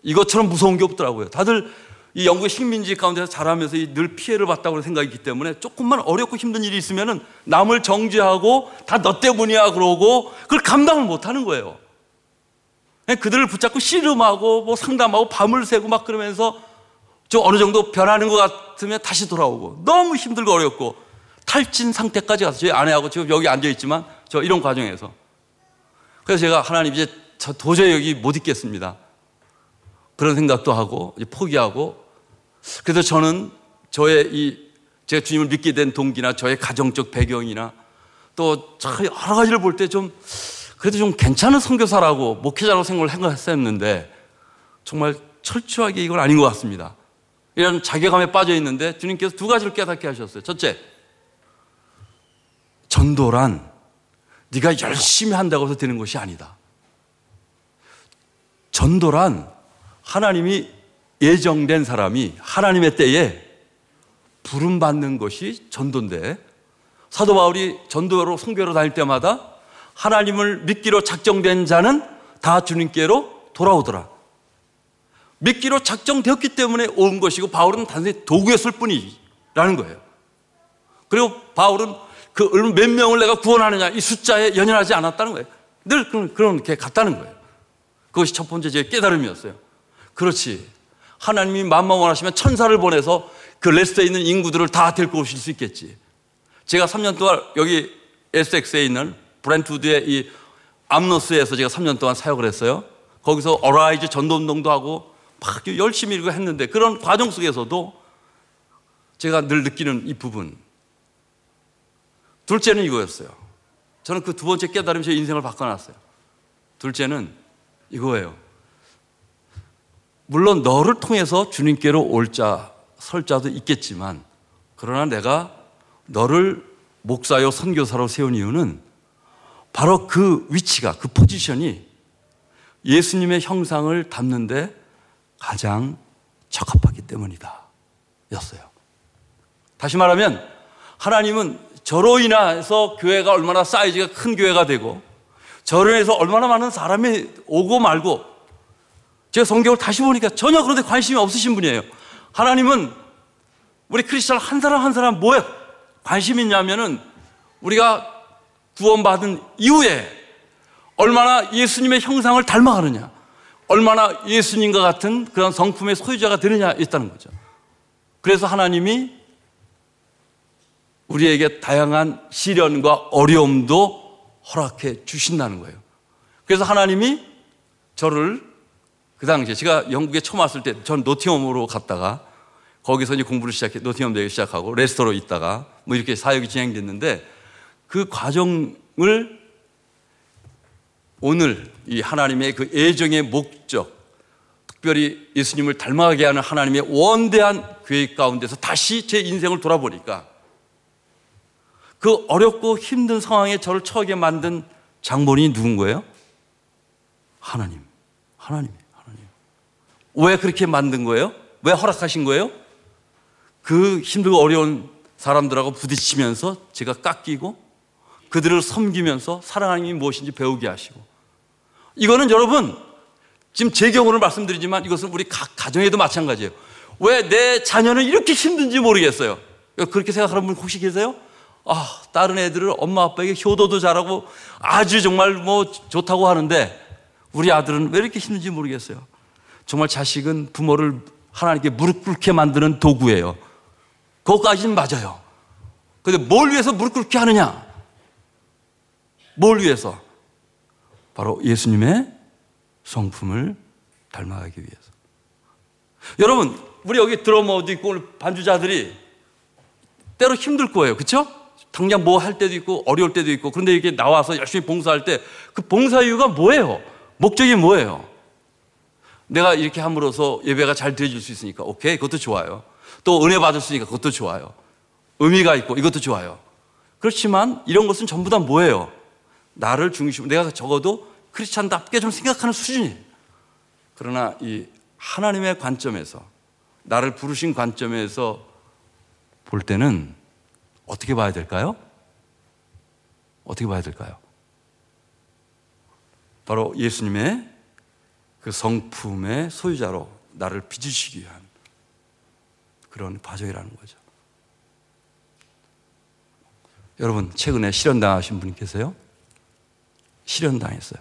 이것처럼 무서운 게 없더라고요. 다들 이 영국의 식민지 가운데서 자라면서 늘 피해를 봤다고 생각했기 때문에 조금만 어렵고 힘든 일이 있으면은 남을 정죄하고 다 너 때문이야 그러고 그걸 감당을 못 하는 거예요. 그들을 붙잡고 씨름하고 뭐 상담하고 밤을 새고 막 그러면서 좀 어느 정도 변하는 것 같으면 다시 돌아오고 너무 힘들고 어렵고 탈진 상태까지 가서 저희 아내하고 지금 여기 앉아 있지만 저 이런 과정에서 그래서 제가 하나님 이제 저 도저히 여기 못 있겠습니다. 그런 생각도 하고 포기하고 그래서 저는 저의 이 제가 주님을 믿게 된 동기나 저의 가정적 배경이나 또 여러 가지를 볼 때 좀 그래도 좀 괜찮은 선교사라고 목회자라고 생각을 했었는데 정말 철저하게 이건 아닌 것 같습니다. 이런 자괴감에 빠져 있는데 주님께서 두 가지를 깨닫게 하셨어요. 첫째, 전도란 네가 열심히 한다고 해서 되는 것이 아니다. 전도란 하나님이 예정된 사람이 하나님의 때에 부름받는 것이 전도인데 사도 바울이 전도로 성교로 다닐 때마다 하나님을 믿기로 작정된 자는 다 주님께로 돌아오더라. 믿기로 작정되었기 때문에 온 것이고 바울은 단순히 도구였을 뿐이라는 거예요. 그리고 바울은 그 몇 명을 내가 구원하느냐 이 숫자에 연연하지 않았다는 거예요. 늘 그렇게 갔다는 거예요. 그것이 첫 번째 제 깨달음이었어요. 그렇지. 하나님이 마음만 원하시면 천사를 보내서 그 레스터에 있는 인구들을 다 데리고 오실 수 있겠지. 제가 3년 동안 여기 SX에 있는 브랜트우드의 이 암노스에서 제가 3년 동안 사역을 했어요. 거기서 Arise 전도운동도 하고 막 열심히 일고 했는데 그런 과정 속에서도 제가 늘 느끼는 이 부분. 둘째는 이거였어요. 저는 그 두 번째 깨달음이 제 인생을 바꿔놨어요. 둘째는 이거예요. 물론 너를 통해서 주님께로 올 자, 설 자도 있겠지만 그러나 내가 너를 목사요 선교사로 세운 이유는 바로 그 위치가 그 포지션이 예수님의 형상을 담는데 가장 적합하기 때문이다. 였어요. 다시 말하면 하나님은 저로 인해서 교회가 얼마나 사이즈가 큰 교회가 되고 저로 인해서 얼마나 많은 사람이 오고 말고 제가 성경을 다시 보니까 전혀 그런데 관심이 없으신 분이에요. 하나님은 우리 크리스천 한 사람 한 사람 뭐에 관심이 있냐면은 우리가 구원받은 이후에 얼마나 예수님의 형상을 닮아가느냐, 얼마나 예수님과 같은 그런 성품의 소유자가 되느냐 있다는 거죠. 그래서 하나님이 우리에게 다양한 시련과 어려움도 허락해 주신다는 거예요. 그래서 하나님이 저를 그 당시에 제가 영국에 처음 왔을 때 전 노팅엄으로 갔다가 거기서 이제 공부를 시작해 노팅엄 대회 시작하고 레스토로 있다가 뭐 이렇게 사역이 진행됐는데 그 과정을 오늘 이 하나님의 그 애정의 목적 특별히 예수님을 닮아가게 하는 하나님의 원대한 계획 가운데서 다시 제 인생을 돌아보니까 그 어렵고 힘든 상황에 저를 처하게 만든 장본인이 누군 거예요? 하나님. 하나님. 왜 그렇게 만든 거예요? 왜 허락하신 거예요? 그 힘들고 어려운 사람들하고 부딪히면서 제가 깎이고 그들을 섬기면서 사랑하는 무엇인지 배우게 하시고 이거는 여러분 지금 제 경우를 말씀드리지만 이것은 우리 각 가정에도 마찬가지예요. 왜 내 자녀는 이렇게 힘든지 모르겠어요. 그렇게 생각하는 분 혹시 계세요? 아, 다른 애들은 엄마 아빠에게 효도도 잘하고 아주 정말 뭐 좋다고 하는데 우리 아들은 왜 이렇게 힘든지 모르겠어요. 정말 자식은 부모를 하나님께 무릎 꿇게 만드는 도구예요. 그것까지는 맞아요. 근데 뭘 위해서 무릎 꿇게 하느냐? 뭘 위해서? 바로 예수님의 성품을 닮아가기 위해서. 여러분, 우리 여기 드러머도 있고 반주자들이 때로 힘들 거예요. 그렇죠? 당장 뭐 할 때도 있고 어려울 때도 있고 그런데 이렇게 나와서 열심히 봉사할 때 그 봉사 이유가 뭐예요? 목적이 뭐예요? 내가 이렇게 함으로써 예배가 잘 드려질 수 있으니까 오케이 그것도 좋아요. 또 은혜 받을 수 있으니까 그것도 좋아요. 의미가 있고 이것도 좋아요. 그렇지만 이런 것은 전부 다 뭐예요? 나를 중심으로 내가 적어도 크리스찬답게 좀 생각하는 수준이에요. 그러나 이 하나님의 관점에서 나를 부르신 관점에서 볼 때는 어떻게 봐야 될까요? 어떻게 봐야 될까요? 바로 예수님의 그 성품의 소유자로 나를 빚으시기 위한 그런 과정이라는 거죠. 여러분, 최근에 실현당하신 분이 계세요? 실현당했어요.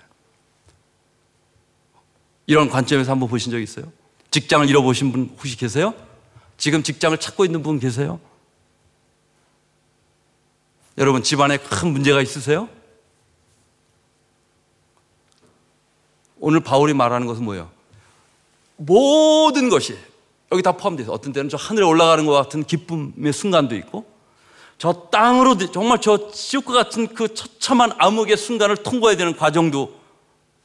이런 관점에서 한번 보신 적 있어요? 직장을 잃어보신 분 혹시 계세요? 지금 직장을 찾고 있는 분 계세요? 여러분 집안에 큰 문제가 있으세요? 오늘 바울이 말하는 것은 뭐예요? 모든 것이 여기 다 포함돼서 어떤 때는 저 하늘에 올라가는 것 같은 기쁨의 순간도 있고 저 땅으로 정말 저 지옥과 같은 그 처참한 암흑의 순간을 통과해야 되는 과정도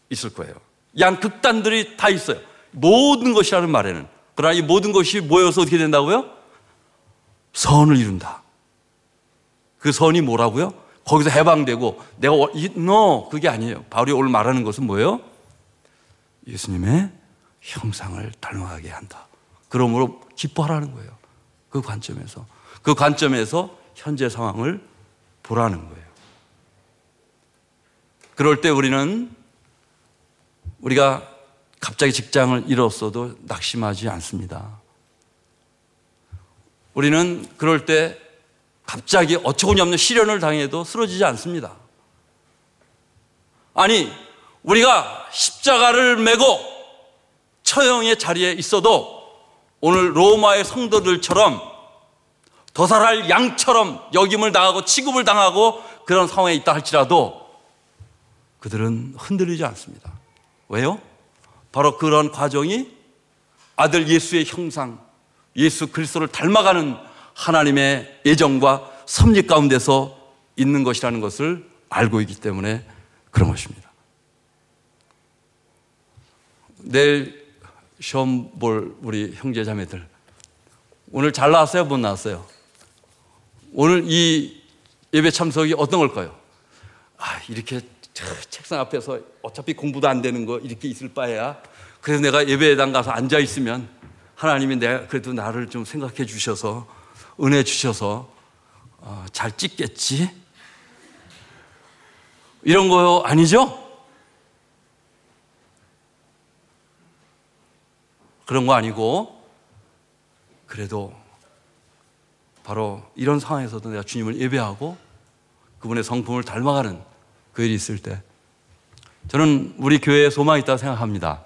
있을 거예요. 양 극단들이 다 있어요. 모든 것이라는 말에는 그러나 이 모든 것이 모여서 어떻게 된다고요? 선을 이룬다. 그 선이 뭐라고요? 거기서 해방되고 내가 너 그게 아니에요. 바울이 오늘 말하는 것은 뭐예요? 예수님의 형상을 닮아가게 한다. 그러므로 기뻐하라는 거예요. 그 관점에서. 그 관점에서 현재 상황을 보라는 거예요. 그럴 때 우리는 우리가 갑자기 직장을 잃었어도 낙심하지 않습니다. 우리는 그럴 때 갑자기 어처구니 없는 시련을 당해도 쓰러지지 않습니다. 아니, 우리가 십자가를 메고 처형의 자리에 있어도 오늘 로마의 성도들처럼 도살할 양처럼 역임을 당하고 취급을 당하고 그런 상황에 있다 할지라도 그들은 흔들리지 않습니다. 왜요? 바로 그런 과정이 아들 예수의 형상, 예수 그리스도를 닮아가는 하나님의 예정과 섭리 가운데서 있는 것이라는 것을 알고 있기 때문에 그런 것입니다. 내일 시험 볼 우리 형제 자매들 오늘 잘 나왔어요? 못 나왔어요? 오늘 이 예배 참석이 어떤 걸까요? 아, 이렇게 책상 앞에서 어차피 공부도 안 되는 거 이렇게 있을 바에야 그래서 내가 예배당 가서 앉아 있으면 하나님이 내가 그래도 나를 좀 생각해 주셔서 은혜 주셔서 어, 잘 찍겠지? 이런 거 아니죠? 그런 거 아니고 그래도 바로 이런 상황에서도 내가 주님을 예배하고 그분의 성품을 닮아가는 그 일이 있을 때 저는 우리 교회에 소망이 있다고 생각합니다.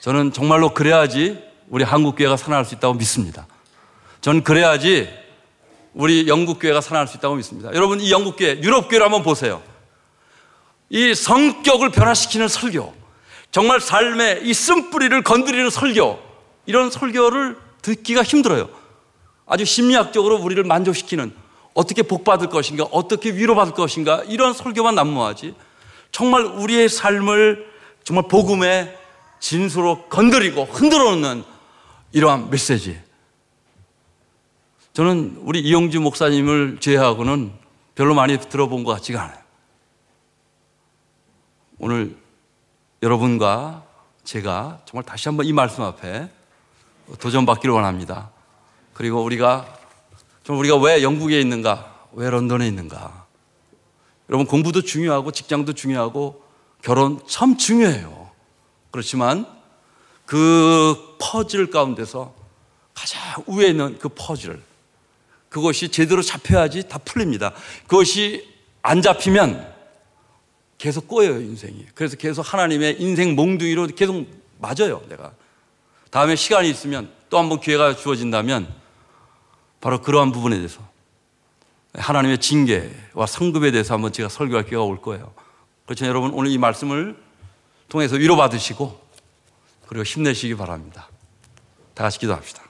저는 정말로 그래야지 우리 한국 교회가 살아날 수 있다고 믿습니다. 저는 그래야지 우리 영국 교회가 살아날 수 있다고 믿습니다. 여러분 이 영국 교회, 유럽 교회를 한번 보세요. 이 성격을 변화시키는 설교, 정말 삶의 이 쓴뿌리를 건드리는 설교, 이런 설교를 듣기가 힘들어요. 아주 심리학적으로 우리를 만족시키는 어떻게 복받을 것인가, 어떻게 위로받을 것인가, 이런 설교만 난무하지. 정말 우리의 삶을 정말 복음의 진수로 건드리고 흔들어 놓는 이러한 메시지. 저는 우리 이용주 목사님을 제외하고는 별로 많이 들어본 것 같지가 않아요. 오늘 여러분과 제가 정말 다시 한번 이 말씀 앞에 도전받기를 원합니다. 그리고 우리가 좀 우리가 왜 영국에 있는가? 왜 런던에 있는가? 여러분 공부도 중요하고 직장도 중요하고 결혼 참 중요해요. 그렇지만 그 퍼즐 가운데서 가장 위에 있는 그 퍼즐 그것이 제대로 잡혀야지 다 풀립니다. 그것이 안 잡히면 계속 꼬여요, 인생이. 그래서 계속 하나님의 인생 몽둥이로 계속 맞아요, 내가. 다음에 시간이 있으면 또 한 번 기회가 주어진다면 바로 그러한 부분에 대해서 하나님의 징계와 성급에 대해서 한번 제가 설교할 기회가 올 거예요. 그렇죠, 여러분 오늘 이 말씀을 통해서 위로받으시고 그리고 힘내시기 바랍니다. 다 같이 기도합시다.